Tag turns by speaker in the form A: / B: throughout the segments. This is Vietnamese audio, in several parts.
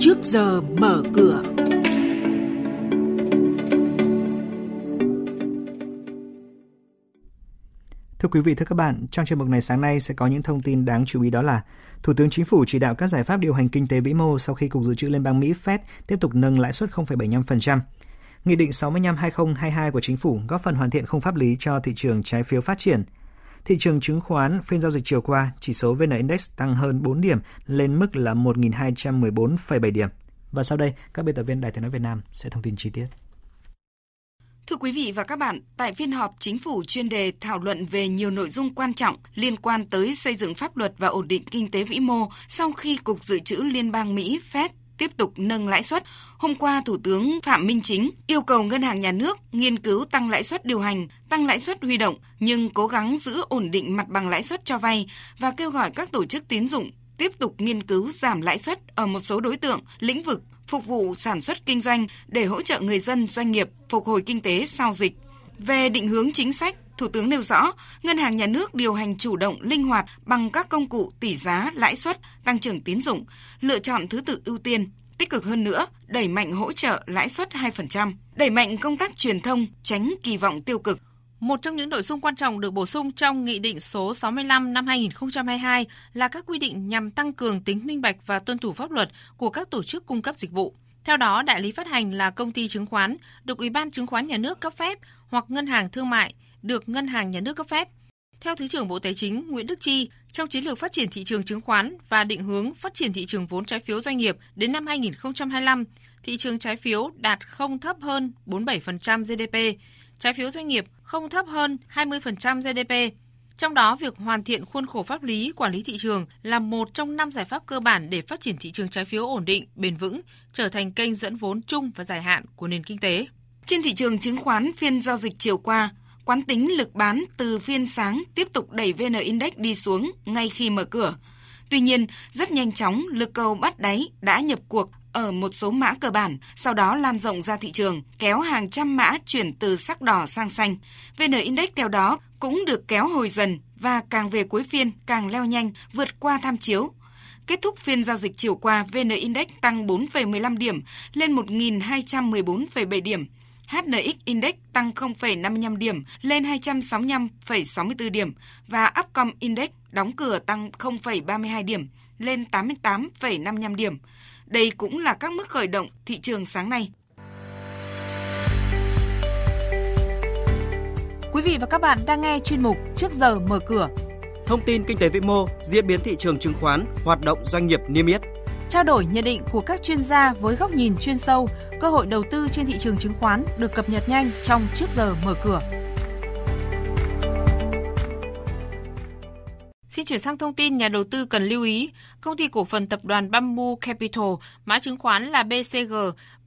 A: trước giờ mở cửa.
B: Thưa quý vị, thưa các bạn, trong chương mục này sáng nay sẽ có những thông tin đáng chú ý đó là Thủ tướng Chính phủ chỉ đạo các giải pháp điều hành kinh tế vĩ mô sau khi Cục Dự trữ Liên bang Mỹ Fed tiếp tục nâng lãi suất 0,75%. Nghị định 65-2022 của Chính phủ góp phần hoàn thiện khung pháp lý cho thị trường trái phiếu phát triển. Thị trường chứng khoán phiên giao dịch chiều qua, chỉ số VN Index tăng hơn 4 điểm lên mức là 1.214,7 điểm. Và sau đây, các biên tập viên Đài tiếng nói Việt Nam sẽ thông tin chi tiết.
C: Thưa quý vị và các bạn, tại phiên họp chính phủ chuyên đề thảo luận về nhiều nội dung quan trọng liên quan tới xây dựng pháp luật và ổn định kinh tế vĩ mô sau khi Cục Dự trữ Liên bang Mỹ Fed tiếp tục nâng lãi suất. Hôm qua, Thủ tướng Phạm Minh Chính yêu cầu Ngân hàng Nhà nước nghiên cứu tăng lãi suất điều hành, tăng lãi suất huy động, nhưng cố gắng giữ ổn định mặt bằng lãi suất cho vay và kêu gọi các tổ chức tín dụng tiếp tục nghiên cứu giảm lãi suất ở một số đối tượng, lĩnh vực phục vụ sản xuất kinh doanh để hỗ trợ người dân doanh nghiệp phục hồi kinh tế sau dịch. Về định hướng chính sách, Thủ tướng nêu rõ, ngân hàng nhà nước điều hành chủ động, linh hoạt bằng các công cụ tỷ giá, lãi suất, tăng trưởng tín dụng, lựa chọn thứ tự ưu tiên, tích cực hơn nữa, đẩy mạnh hỗ trợ lãi suất 2%, đẩy mạnh công tác truyền thông, tránh kỳ vọng tiêu cực.
D: Một trong những nội dung quan trọng được bổ sung trong Nghị định số 65 năm 2022 là các quy định nhằm tăng cường tính minh bạch và tuân thủ pháp luật của các tổ chức cung cấp dịch vụ. Theo đó, đại lý phát hành là công ty chứng khoán được Ủy ban chứng khoán nhà nước cấp phép hoặc ngân hàng thương mại được ngân hàng nhà nước cấp phép. Theo Thứ trưởng Bộ Tài chính Nguyễn Đức Chi, trong chiến lược phát triển thị trường chứng khoán và định hướng phát triển thị trường vốn trái phiếu doanh nghiệp đến năm 2025, thị trường trái phiếu đạt không thấp hơn 47% GDP, trái phiếu doanh nghiệp không thấp hơn 20% GDP. Trong đó, việc hoàn thiện khuôn khổ pháp lý quản lý thị trường là một trong năm giải pháp cơ bản để phát triển thị trường trái phiếu ổn định, bền vững, trở thành kênh dẫn vốn chung và dài hạn của nền kinh tế.
C: Trên thị trường chứng khoán phiên giao dịch chiều qua, quán tính lực bán từ phiên sáng tiếp tục đẩy VN Index đi xuống ngay khi mở cửa. Tuy nhiên, rất nhanh chóng, lực cầu bắt đáy đã nhập cuộc ở một số mã cơ bản, sau đó lan rộng ra thị trường, kéo hàng trăm mã chuyển từ sắc đỏ sang xanh. VN Index theo đó cũng được kéo hồi dần và càng về cuối phiên càng leo nhanh, vượt qua tham chiếu. Kết thúc phiên giao dịch chiều qua, VN Index tăng 4,15 điểm lên 1.214,7 điểm. HNX Index tăng 0,55 điểm lên 265,64 điểm và Upcom Index đóng cửa tăng 0,32 điểm lên 88,55 điểm. Đây cũng là các mức khởi động thị trường sáng nay.
D: Quý vị và các bạn đang nghe chuyên mục Trước giờ mở cửa.
E: Thông tin kinh tế vĩ mô, diễn biến thị trường chứng khoán, hoạt động doanh nghiệp niêm yết.
D: Trao đổi nhận định của các chuyên gia với góc nhìn chuyên sâu, cơ hội đầu tư trên thị trường chứng khoán được cập nhật nhanh trong Trước giờ mở cửa. Xin chuyển sang thông tin nhà đầu tư cần lưu ý, công ty cổ phần tập đoàn Bamboo Capital, mã chứng khoán là BCG,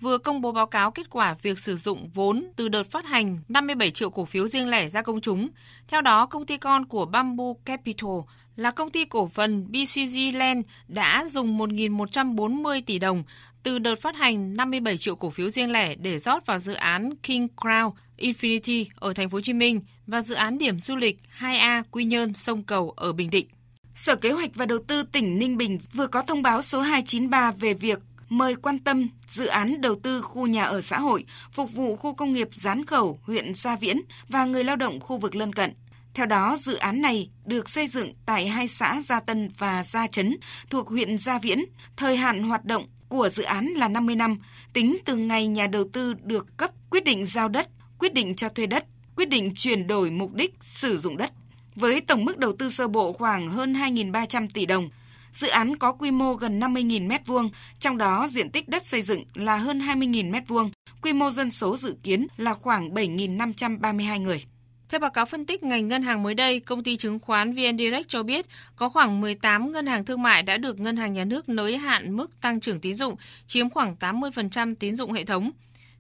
D: vừa công bố báo cáo kết quả việc sử dụng vốn từ đợt phát hành 57 triệu cổ phiếu riêng lẻ ra công chúng. Theo đó, công ty con của Bamboo Capital là công ty cổ phần BCG Land đã dùng 1.140 tỷ đồng từ đợt phát hành 57 triệu cổ phiếu riêng lẻ để rót vào dự án King Crown Infinity ở thành phố Hồ Chí Minh và dự án điểm du lịch 2A Quy Nhơn sông Cầu ở Bình Định.
C: Sở Kế hoạch và Đầu tư tỉnh Ninh Bình vừa có thông báo số 293 về việc mời quan tâm dự án đầu tư khu nhà ở xã hội phục vụ khu công nghiệp Gián Khẩu, huyện Gia Viễn và người lao động khu vực lân cận. Theo đó, dự án này được xây dựng tại hai xã Gia Tân và Gia Trấn thuộc huyện Gia Viễn. Thời hạn hoạt động của dự án là 50 năm, tính từ ngày nhà đầu tư được cấp quyết định giao đất, quyết định cho thuê đất, quyết định chuyển đổi mục đích sử dụng đất. Với tổng mức đầu tư sơ bộ khoảng hơn 2.300 tỷ đồng, dự án có quy mô gần 50.000 m2, trong đó diện tích đất xây dựng là hơn 20.000 m2, quy mô dân số dự kiến là khoảng 7.532 người.
D: Theo báo cáo phân tích ngành ngân hàng mới đây, công ty chứng khoán VN Direct cho biết có khoảng 18 ngân hàng thương mại đã được ngân hàng nhà nước nới hạn mức tăng trưởng tín dụng, chiếm khoảng 80% tín dụng hệ thống.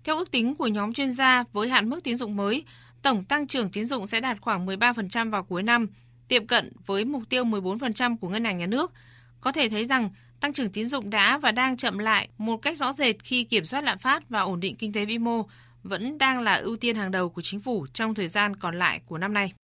D: Theo ước tính của nhóm chuyên gia, với hạn mức tín dụng mới, tổng tăng trưởng tín dụng sẽ đạt khoảng 13% vào cuối năm, tiệm cận với mục tiêu 14% của ngân hàng nhà nước. Có thể thấy rằng tăng trưởng tín dụng đã và đang chậm lại một cách rõ rệt khi kiểm soát lạm phát và ổn định kinh tế vĩ mô vẫn đang là ưu tiên hàng đầu của chính phủ trong thời gian còn lại của năm nay.